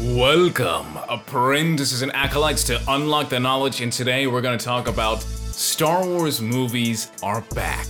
Welcome, apprentices and acolytes, to Unlock the Knowledge, and today we're going to talk about Star Wars movies are back.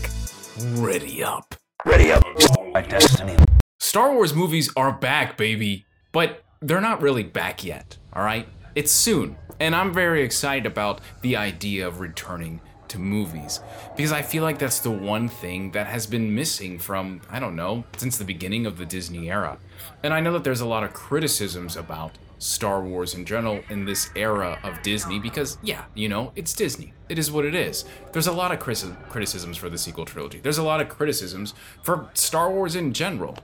Ready up. Ready up. My destiny. Star Wars movies are back, baby, but they're not really back yet, alright? It's soon, and I'm very excited about the idea of returning to movies because I feel like that's the one thing that has been missing from, I don't know, since the beginning of the Disney era. And I know that there's a lot of criticisms about Star Wars in general in this era of Disney because, yeah, you know, it's Disney. It is what it is. There's a lot of criticisms for the sequel trilogy, there's a lot of criticisms for Star Wars in general.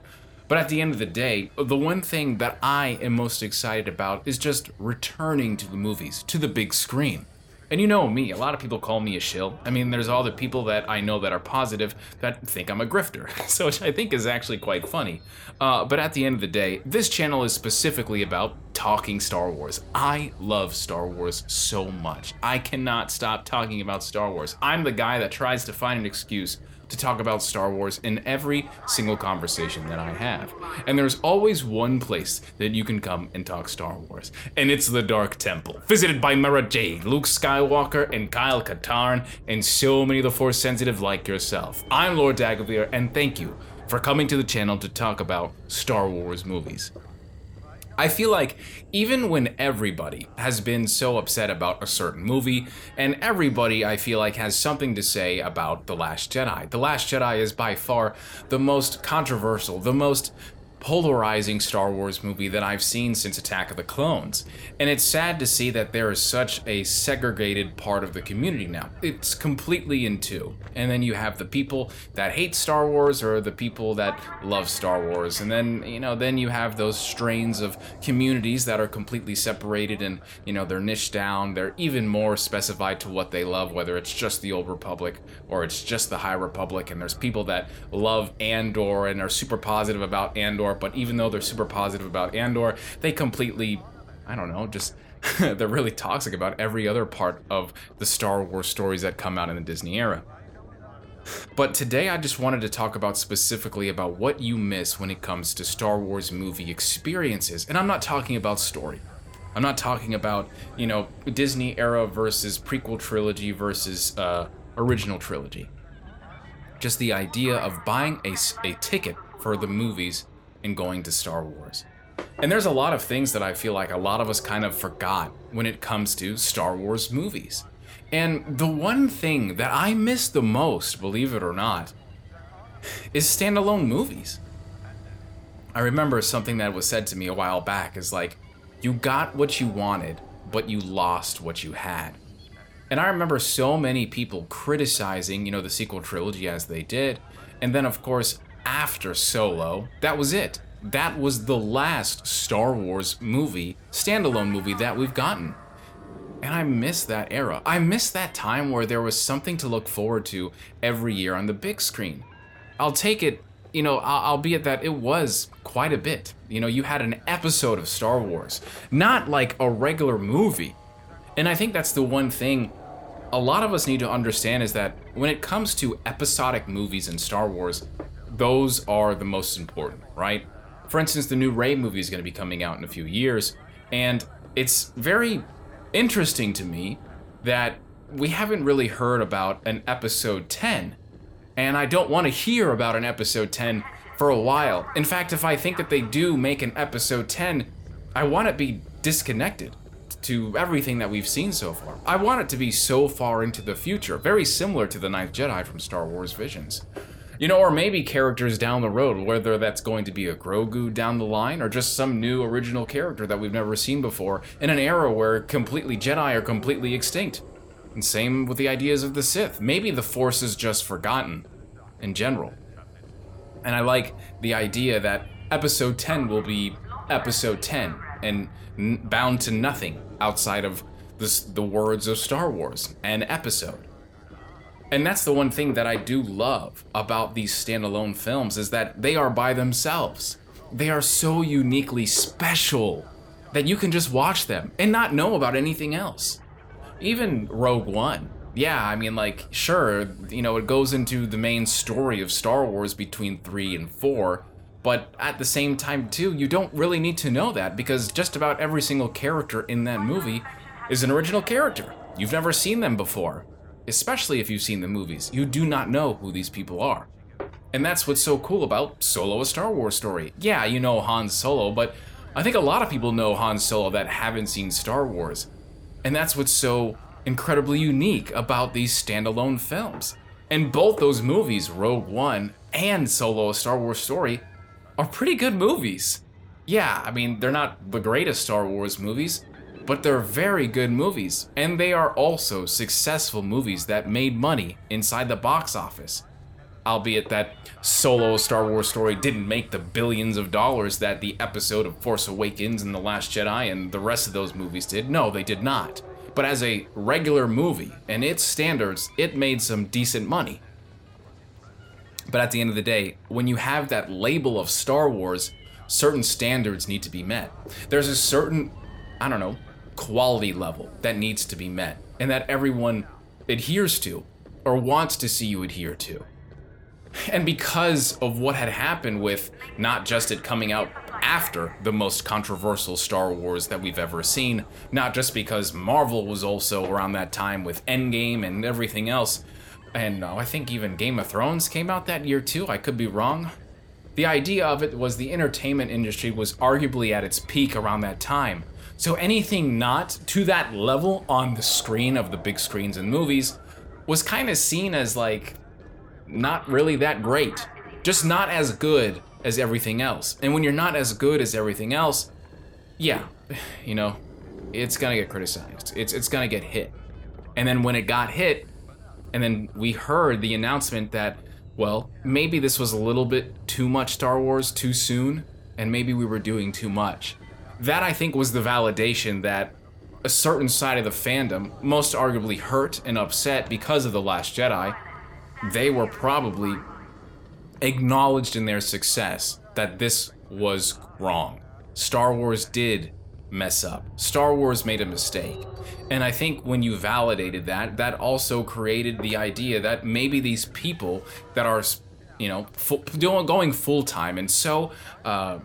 But at the end of the day, the one thing that I am most excited about is just returning to the movies, to the big screen. And you know me, a lot of people call me a shill. I mean, there's all the people that I know that are positive that think I'm a grifter, so which I think is actually quite funny. Uh, but at the end of the day, this channel is specifically about talking Star Wars. I love Star Wars so much. I cannot stop talking about Star Wars. I'm the guy that tries to find an excuse to talk about Star Wars in every single conversation that I have. And there's always one place that you can come and talk Star Wars, and it's the Dark Temple, visited by Mara Jade, Luke Skywalker, and Kyle Katarn, and so many of the Force sensitive like yourself. I'm Lord Dagovere, and thank you for coming to the channel to talk about Star Wars movies. I feel like even when everybody has been so upset about a certain movie, and everybody I feel like has something to say about The Last Jedi, The Last Jedi is by far the most controversial, the most polarizing Star Wars movie that I've seen since Attack of the Clones. And it's sad to see that there is such a segregated part of the community now. It's completely in two. And then you have the people that hate Star Wars or the people that love Star Wars. And then, you know, then you have those strains of communities that are completely separated and, you know, they're niched down. They're even more specified to what they love, whether it's just the Old Republic or it's just the High Republic. And there's people that love Andor and are super positive about Andor Andor, but even though they're super positive about Andor, they completely, I don't know, just they're really toxic about every other part of the Star Wars stories that come out in the Disney era. But today I just wanted to talk about specifically about what you miss when it comes to Star Wars movie experiences. And I'm not talking about story. I'm not talking about, you know, Disney era versus prequel trilogy versus uh, original trilogy. Just the idea of buying a, a ticket for the movies and going to Star Wars. And there's a lot of things that I feel like a lot of us kind of forgot when it comes to Star Wars movies. And the one thing that I miss the most, believe it or not, is standalone movies. I remember something that was said to me a while back is like, you got what you wanted, but you lost what you had. And I remember so many people criticizing, you know, the sequel trilogy as they did. And then, of course, after Solo, that was it. That was the last Star Wars movie, standalone movie that we've gotten. And I miss that era. I miss that time where there was something to look forward to every year on the big screen. I'll take it, you know, I'll albeit that it was quite a bit. You know, you had an episode of Star Wars, not like a regular movie. And I think that's the one thing a lot of us need to understand is that when it comes to episodic movies in Star Wars, those are the most important, right? For instance, the new Rey movie is going to be coming out in a few years, and it's very interesting to me that we haven't really heard about an episode 10. And I don't want to hear about an episode 10 for a while. In fact, if I think that they do make an episode 10, I want it to be disconnected to everything that we've seen so far. I want it to be so far into the future, very similar to the Ninth Jedi from Star Wars Visions. You know, or maybe characters down the road, whether that's going to be a Grogu down the line or just some new original character that we've never seen before in an era where completely Jedi are completely extinct. And same with the ideas of the Sith. Maybe the Force is just forgotten in general. And I like the idea that episode 10 will be episode 10 and bound to nothing outside of this, the words of Star Wars, an episode. And that's the one thing that I do love about these standalone films is that they are by themselves. They are so uniquely special that you can just watch them and not know about anything else. Even Rogue One. Yeah, I mean, like, sure, you know, it goes into the main story of Star Wars between 3 and 4, But at the same time, too, you don't really need to know that because just about every single character in that movie is an original character. You've never seen them before. Especially if you've seen the movies. You do not know who these people are. And that's what's so cool about Solo a Star Wars story. Yeah, you know Han Solo, but I think a lot of people know Han Solo that haven't seen Star Wars. And that's what's so incredibly unique about these standalone films. And both those movies, Rogue One and Solo a Star Wars story, are pretty good movies. Yeah, I mean, they're not the greatest Star Wars movies, but they're very good movies. And they are also successful movies that made money inside the box office. Albeit that Solo Star Wars story didn't make the billions of dollars that the episode of Force Awakens and The Last Jedi and the rest of those movies did. No, they did not. But as a regular movie and its standards, it made some decent money. But at the end of the day, when you have that label of Star Wars, certain standards need to be met. There's a certain, I don't know, quality level that needs to be met and that everyone adheres to or wants to see you adhere to. And because of what had happened with not just it coming out after the most controversial Star Wars that we've ever seen, not just because Marvel was also around that time with Endgame and everything else, and uh, I think even Game of Thrones came out that year too, I could be wrong. The idea of it was the entertainment industry was arguably at its peak around that time. So anything not to that level on the screen of the big screens and movies was kind of seen as like not really that great. Just not as good as everything else. And when you're not as good as everything else, yeah, you know, it's gonna get criticized. It's it's gonna get hit. And then when it got hit, and then we heard the announcement that, well, maybe this was a little bit too much Star Wars too soon, and maybe we were doing too much. That I think was the validation that a certain side of the fandom, most arguably hurt and upset because of The Last Jedi, they were probably acknowledged in their success that this was wrong. Star Wars did mess up. Star Wars made a mistake. And I think when you validated that, that also created the idea that maybe these people that are, you know, full, going full time and so uh,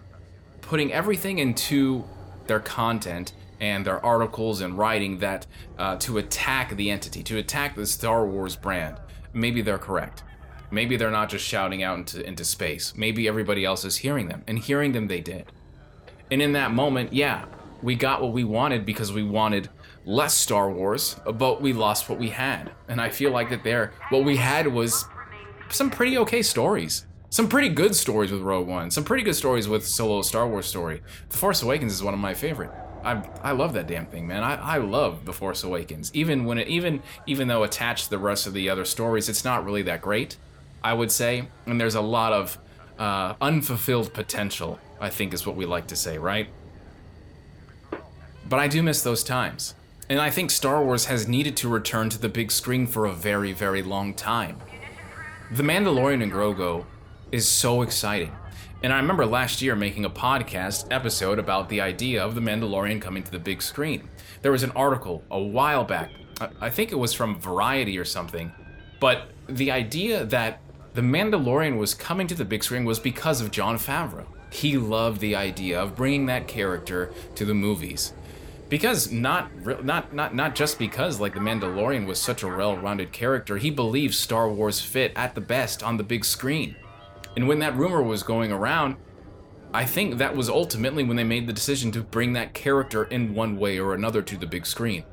putting everything into their content and their articles and writing that uh, to attack the entity, to attack the Star Wars brand, maybe they're correct. Maybe they're not just shouting out into, into space. Maybe everybody else is hearing them, and hearing them they did. And in that moment, yeah, we got what we wanted because we wanted less Star Wars, but we lost what we had. And I feel like that there, what we had was some pretty okay stories. Some pretty good stories with Rogue One. Some pretty good stories with Solo Star Wars story. The Force Awakens is one of my favorite. I I love that damn thing, man. I, I love The Force Awakens. Even when it even even though attached to the rest of the other stories, it's not really that great, I would say. And there's a lot of uh, unfulfilled potential, I think is what we like to say, right? But I do miss those times. And I think Star Wars has needed to return to the big screen for a very, very long time. The Mandalorian and Grogu is so exciting. And I remember last year making a podcast episode about the idea of The Mandalorian coming to the big screen. There was an article a while back, I think it was from Variety or something, but the idea that The Mandalorian was coming to the big screen was because of Jon Favreau. He loved the idea of bringing that character to the movies because not not not not just because like the Mandalorian was such a well-rounded character, he believes Star Wars fit at the best on the big screen. And when that rumor was going around, I think that was ultimately when they made the decision to bring that character in one way or another to the big screen.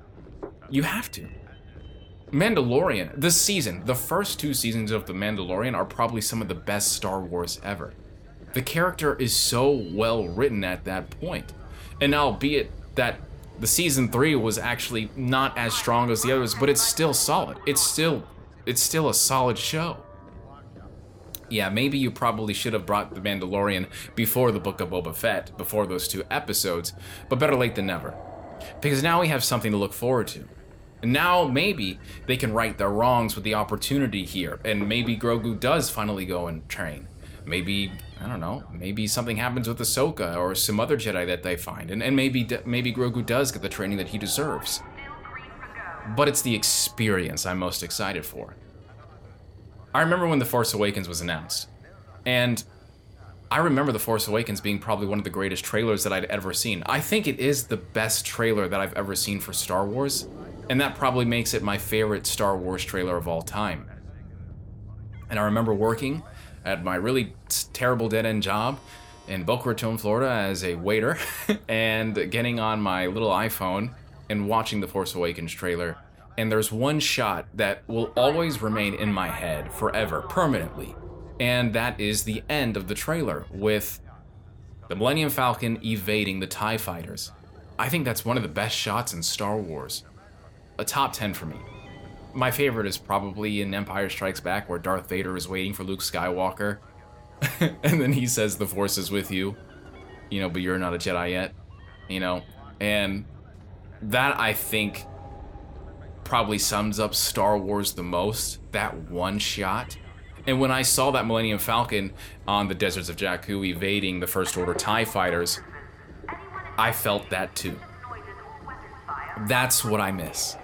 You have to. Mandalorian, this season, the first two seasons of The Mandalorian are probably some of the best Star Wars ever. The character is so well written at that point. And albeit that the season 3 was actually not as strong as the others, but it's still solid. It's still it's still a solid show yeah, maybe you probably should have brought The Mandalorian before the Book of Boba Fett, before those two episodes, but better late than never. Because now we have something to look forward to. And now maybe they can right their wrongs with the opportunity here, and maybe Grogu does finally go and train. Maybe, I don't know, maybe something happens with Ahsoka or some other Jedi that they find, and, and maybe, maybe Grogu does get the training that he deserves. But it's the experience I'm most excited for. I remember when The Force Awakens was announced, and I remember The Force Awakens being probably one of the greatest trailers that I'd ever seen. I think it is the best trailer that I've ever seen for Star Wars, and that probably makes it my favorite Star Wars trailer of all time. And I remember working at my really terrible dead end job in Boca Raton, Florida, as a waiter, and getting on my little iPhone and watching the Force Awakens trailer. And there's one shot that will always remain in my head forever, permanently. And that is the end of the trailer with the Millennium Falcon evading the TIE fighters. I think that's one of the best shots in Star Wars. A top 10 for me. My favorite is probably in Empire Strikes Back, where Darth Vader is waiting for Luke Skywalker. and then he says, The Force is with you, you know, but you're not a Jedi yet, you know? And that, I think, probably sums up Star Wars the most. That one shot. And when I saw that Millennium Falcon on the deserts of Jakku evading the First Order TIE fighters, I felt that too. That's what I miss.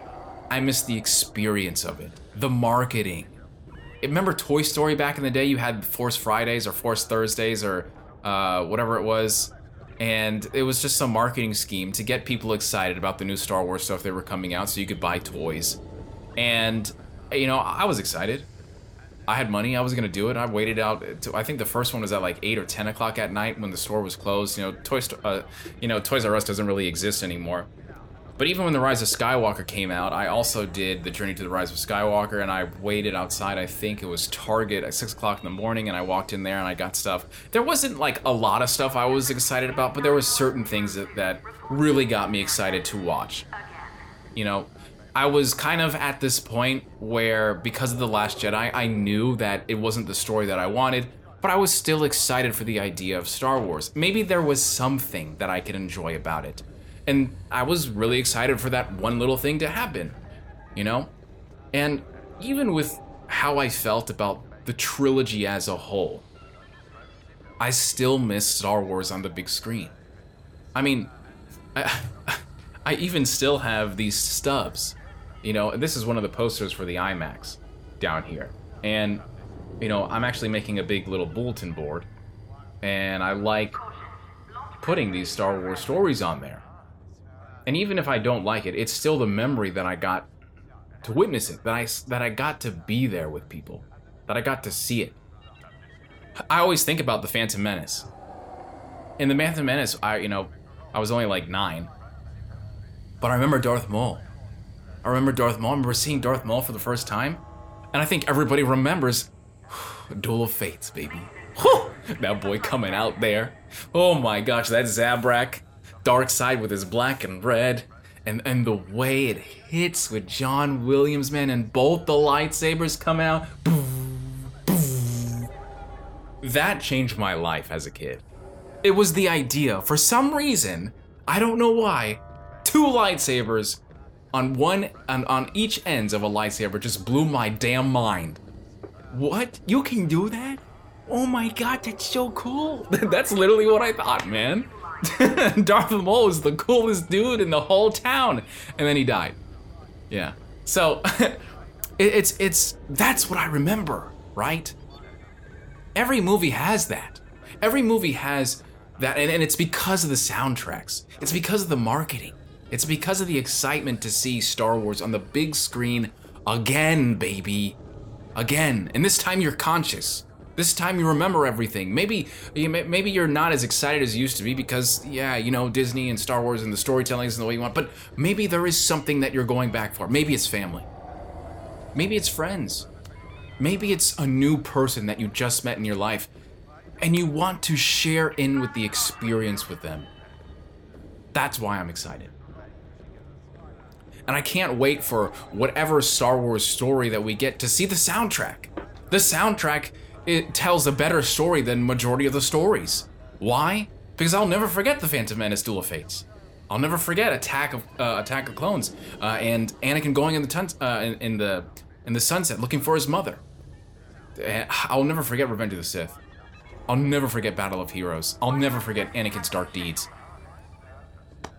I miss the experience of it, the marketing. Remember Toy Story back in the day? You had Force Fridays or Force Thursdays or uh, whatever it was. And it was just some marketing scheme to get people excited about the new Star Wars stuff that were coming out so you could buy toys. And, you know, I was excited. I had money. I was gonna do it. I waited out. To, I think the first one was at like eight or ten o'clock at night when the store was closed. You know, Toy, uh, you know, Toys R Us doesn't really exist anymore. But even when the Rise of Skywalker came out, I also did the Journey to the Rise of Skywalker, and I waited outside. I think it was Target at six o'clock in the morning, and I walked in there and I got stuff. There wasn't like a lot of stuff I was excited about, but there was certain things that that really got me excited to watch. You know, I was kind of at this point where, because of The Last Jedi, I knew that it wasn't the story that I wanted, but I was still excited for the idea of Star Wars. Maybe there was something that I could enjoy about it. And I was really excited for that one little thing to happen, you know? And even with how I felt about the trilogy as a whole, I still miss Star Wars on the big screen. I mean, I, I even still have these stubs you know, this is one of the posters for the IMAX down here. And, you know, I'm actually making a big little bulletin board. And I like putting these Star Wars stories on there. And even if I don't like it, it's still the memory that I got to witness it, that I, that I got to be there with people, that I got to see it. I always think about the Phantom Menace. In the Phantom Menace, I, you know, I was only like nine. But I remember Darth Maul. I remember Darth Maul. I remember seeing Darth Maul for the first time. And I think everybody remembers Duel of Fates, baby. that boy coming out there. Oh my gosh, that Zabrak. Dark side with his black and red. And, and the way it hits with John Williams, man, and both the lightsabers come out. That changed my life as a kid. It was the idea, for some reason, I don't know why, two lightsabers on one on, on each ends of a lightsaber just blew my damn mind. What? You can do that? Oh my god, that's so cool. that's literally what I thought, man. Darth Maul is the coolest dude in the whole town. And then he died. Yeah. So it's it's that's what I remember, right? Every movie has that. Every movie has that and, and it's because of the soundtracks. It's because of the marketing. It's because of the excitement to see Star Wars on the big screen again, baby. Again. And this time you're conscious. This time you remember everything. Maybe maybe you're not as excited as you used to be because yeah, you know, Disney and Star Wars and the storytelling isn't the way you want, but maybe there is something that you're going back for. Maybe it's family. Maybe it's friends. Maybe it's a new person that you just met in your life and you want to share in with the experience with them. That's why I'm excited. And I can't wait for whatever Star Wars story that we get to see the soundtrack. The soundtrack it tells a better story than majority of the stories. Why? Because I'll never forget the Phantom Menace Duel of Fates. I'll never forget Attack of uh, Attack of Clones uh, and Anakin going in the tun- uh, in, in, the in the sunset looking for his mother. Eh, I'll never forget Revenge of the Sith. I'll never forget Battle of Heroes. I'll never forget Anakin's dark deeds.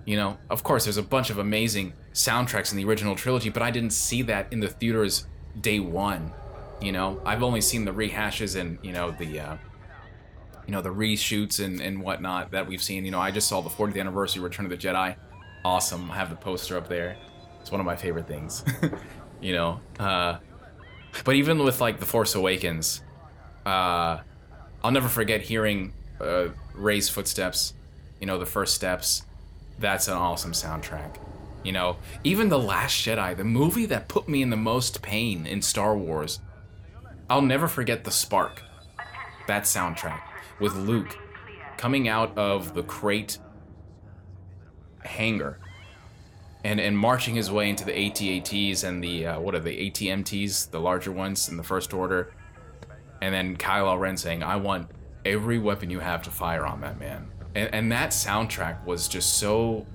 You know, of course, there's a bunch of amazing soundtracks in the original trilogy, but I didn't see that in the theaters day one. You know, I've only seen the rehashes and you know the uh, you know, the reshoots and, and whatnot that we've seen. You know, I just saw the 40th anniversary Return of the Jedi. Awesome. I have the poster up there. It's one of my favorite things. you know, uh, but even with like The Force Awakens, uh, I'll never forget hearing uh, Rey's footsteps. You know, the first steps. That's an awesome soundtrack. You know, even The Last Jedi, the movie that put me in the most pain in Star Wars. I'll never forget the spark. That soundtrack with Luke coming out of the Crait hangar and and marching his way into the AT-ATs and the uh, what are the AT-MTs, the larger ones in the First Order, and then Kylo Ren saying, "I want every weapon you have to fire on that man." And, and that soundtrack was just so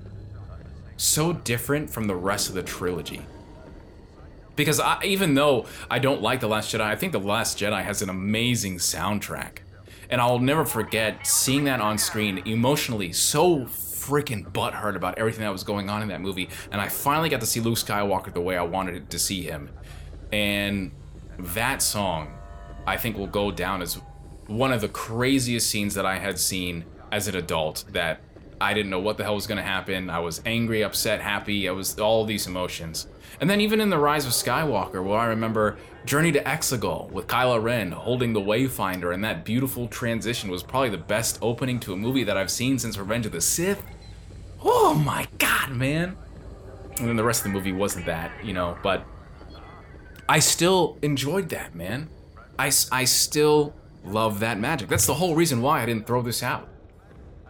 so different from the rest of the trilogy. Because I, even though I don't like The Last Jedi, I think The Last Jedi has an amazing soundtrack. And I'll never forget seeing that on screen emotionally so freaking butthurt about everything that was going on in that movie. And I finally got to see Luke Skywalker the way I wanted to see him. And that song, I think, will go down as one of the craziest scenes that I had seen as an adult that I didn't know what the hell was going to happen. I was angry, upset, happy. I was all these emotions. And then even in The Rise of Skywalker, where I remember Journey to Exegol with Kylo Ren holding the Wayfinder, and that beautiful transition was probably the best opening to a movie that I've seen since Revenge of the Sith. Oh my god, man. And then the rest of the movie wasn't that, you know, but I still enjoyed that, man. I, I still love that magic. That's the whole reason why I didn't throw this out.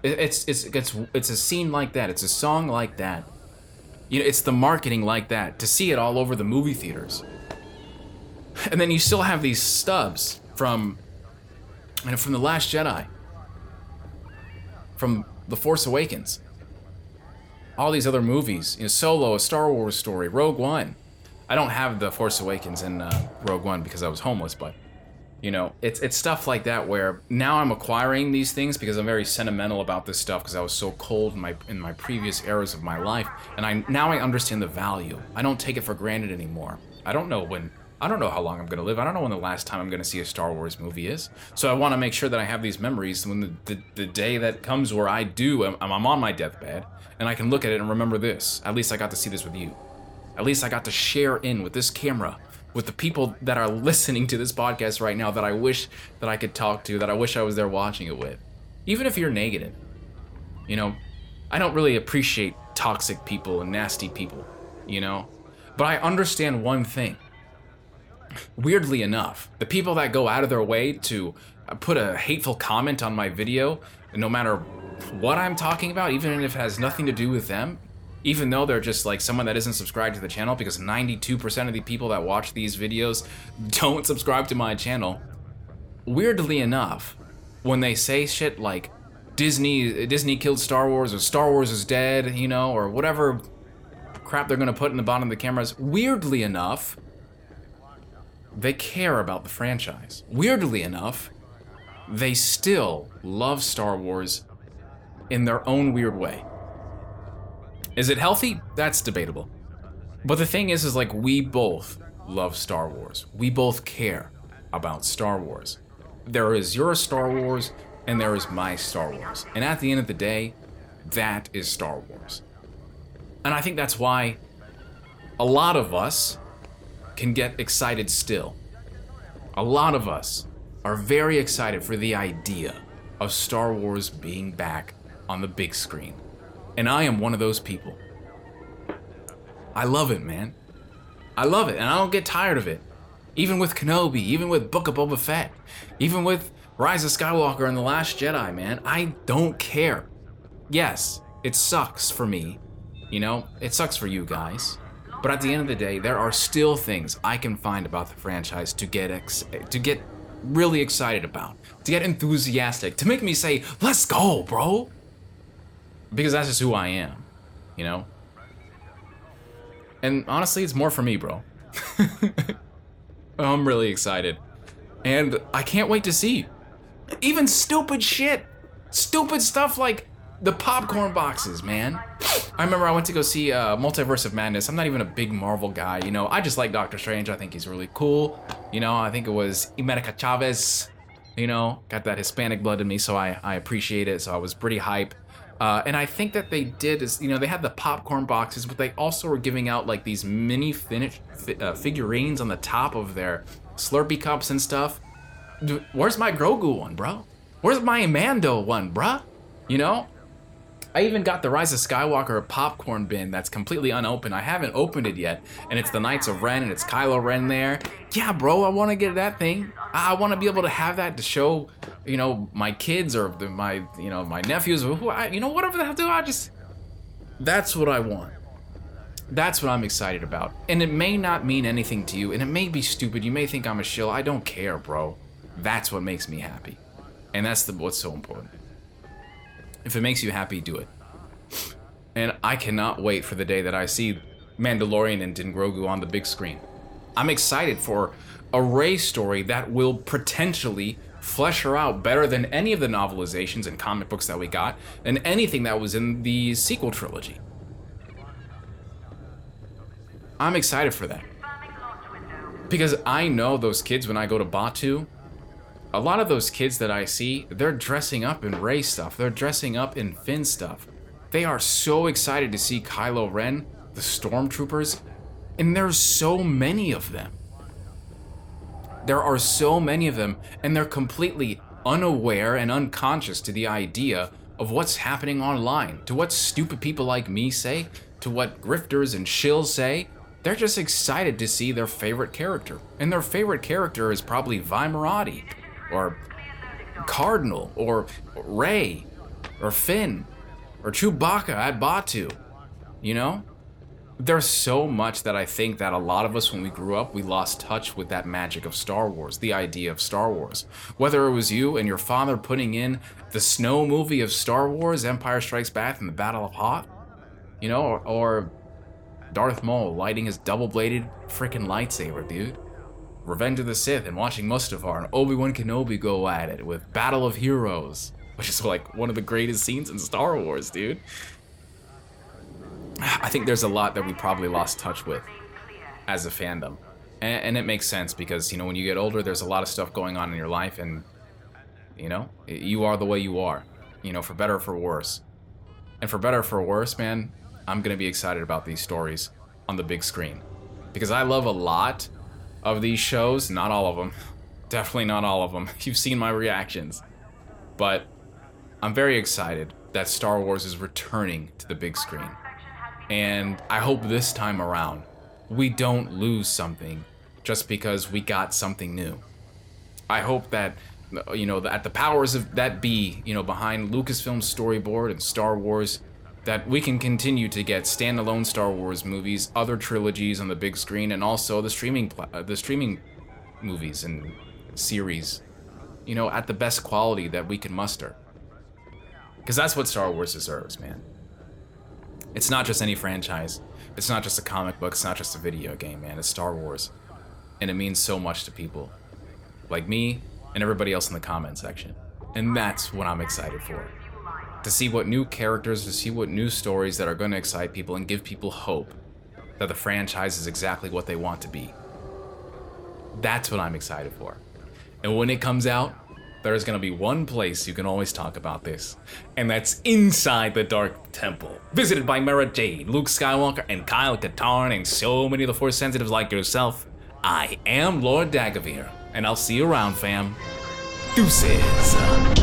It, it's, it's, it's, it's a scene like that, it's a song like that you know, it's the marketing like that to see it all over the movie theaters. And then you still have these stubs from and from the Last Jedi, from The Force Awakens, all these other movies, you know, Solo, a Star Wars story, Rogue One. I don't have The Force Awakens and uh, Rogue One because I was homeless, but you know, it's it's stuff like that where now I'm acquiring these things because I'm very sentimental about this stuff because I was so cold in my in my previous eras of my life, and I now I understand the value. I don't take it for granted anymore. I don't know when I don't know how long I'm going to live. I don't know when the last time I'm going to see a Star Wars movie is. So I want to make sure that I have these memories when the, the, the day that comes where I do, I'm, I'm on my deathbed, and I can look at it and remember this. At least I got to see this with you. At least I got to share in with this camera with the people that are listening to this podcast right now that I wish that I could talk to, that I wish I was there watching it with. Even if you're negative. You know, I don't really appreciate toxic people and nasty people, you know? But I understand one thing. Weirdly enough, the people that go out of their way to put a hateful comment on my video, no matter what I'm talking about, even if it has nothing to do with them, even though they're just like someone that isn't subscribed to the channel because 92% of the people that watch these videos don't subscribe to my channel. Weirdly enough, when they say shit like Disney Disney killed Star Wars or Star Wars is dead, you know, or whatever crap they're going to put in the bottom of the cameras, weirdly enough, they care about the franchise. Weirdly enough, they still love Star Wars in their own weird way. Is it healthy? That's debatable. But the thing is, is like we both love Star Wars. We both care about Star Wars. There is your Star Wars and there is my Star Wars. And at the end of the day, that is Star Wars. And I think that's why a lot of us can get excited still. A lot of us are very excited for the idea of Star Wars being back on the big screen. And I am one of those people. I love it, man. I love it, and I don't get tired of it. Even with Kenobi, even with Book of Boba Fett, even with Rise of Skywalker and The Last Jedi, man, I don't care. Yes, it sucks for me. You know, it sucks for you guys. But at the end of the day, there are still things I can find about the franchise to get ex- to get really excited about, to get enthusiastic, to make me say, "Let's go, bro." Because that's just who I am, you know? And honestly, it's more for me, bro. I'm really excited. And I can't wait to see. Even stupid shit. Stupid stuff like the popcorn boxes, man. I remember I went to go see uh, Multiverse of Madness. I'm not even a big Marvel guy, you know. I just like Doctor Strange. I think he's really cool. You know, I think it was America Chavez You know, got that Hispanic blood in me, so I, I appreciate it. So I was pretty hype. Uh, and I think that they did is, you know, they had the popcorn boxes, but they also were giving out like these mini finish, fi- uh, figurines on the top of their Slurpee cups and stuff. Dude, where's my Grogu one, bro? Where's my Mando one, bruh? You know? I even got the Rise of Skywalker popcorn bin that's completely unopened. I haven't opened it yet, and it's the Knights of Ren, and it's Kylo Ren there. Yeah, bro, I want to get that thing. I, want to be able to have that to show, you know, my kids or my, you know, my nephews or who I, you know, whatever the hell do I just. That's what I want. That's what I'm excited about. And it may not mean anything to you, and it may be stupid. You may think I'm a shill. I don't care, bro. That's what makes me happy. And that's the, what's so important. If it makes you happy, do it. And I cannot wait for the day that I see Mandalorian and Din Grogu on the big screen. I'm excited for a Rey story that will potentially flesh her out better than any of the novelizations and comic books that we got, and anything that was in the sequel trilogy. I'm excited for that. Because I know those kids when I go to Batuu, a lot of those kids that I see, they're dressing up in Rey stuff. They're dressing up in Finn stuff. They are so excited to see Kylo Ren, the stormtroopers, and there's so many of them. There are so many of them, and they're completely unaware and unconscious to the idea of what's happening online, to what stupid people like me say, to what grifters and shills say. They're just excited to see their favorite character. And their favorite character is probably Vi Moradi, or Cardinal, or Rey, or Finn, or Chewbacca at Batuu. You know? There's so much that I think that a lot of us, when we grew up, we lost touch with that magic of Star Wars, the idea of Star Wars. Whether it was you and your father putting in the snow movie of Star Wars, Empire Strikes Back, and the Battle of Hoth, you know, or, or Darth Maul lighting his double bladed freaking lightsaber, dude. Revenge of the Sith and watching Mustafar and Obi Wan Kenobi go at it with Battle of Heroes, which is like one of the greatest scenes in Star Wars, dude. I think there's a lot that we probably lost touch with as a fandom. And, and, it makes sense because, you know, when you get older, there's a lot of stuff going on in your life, and, you know, you are the way you are, you know, for better or for worse. And for better or for worse, man, I'm going to be excited about these stories on the big screen. Because I love a lot of these shows, not all of them. Definitely not all of them. You've seen my reactions. But I'm very excited that Star Wars is returning to the big screen. And I hope this time around we don't lose something just because we got something new. I hope that you know that the powers of that be, you know, behind Lucasfilm's storyboard and Star Wars that we can continue to get standalone Star Wars movies, other trilogies on the big screen, and also the streaming uh, the streaming movies and series, you know, at the best quality that we can muster. Because that's what Star Wars deserves, man. It's not just any franchise. It's not just a comic book. It's not just a video game, man. It's Star Wars, and it means so much to people, like me and everybody else in the comment section. And that's what I'm excited for to see what new characters, to see what new stories that are going to excite people and give people hope that the franchise is exactly what they want to be. That's what I'm excited for. And when it comes out, there's going to be one place you can always talk about this, and that's inside the Dark Temple, visited by Mara Jade, Luke Skywalker, and Kyle Katarn, and so many of the Force sensitives like yourself. I am Lord Dagovere, and I'll see you around, fam. Deuces.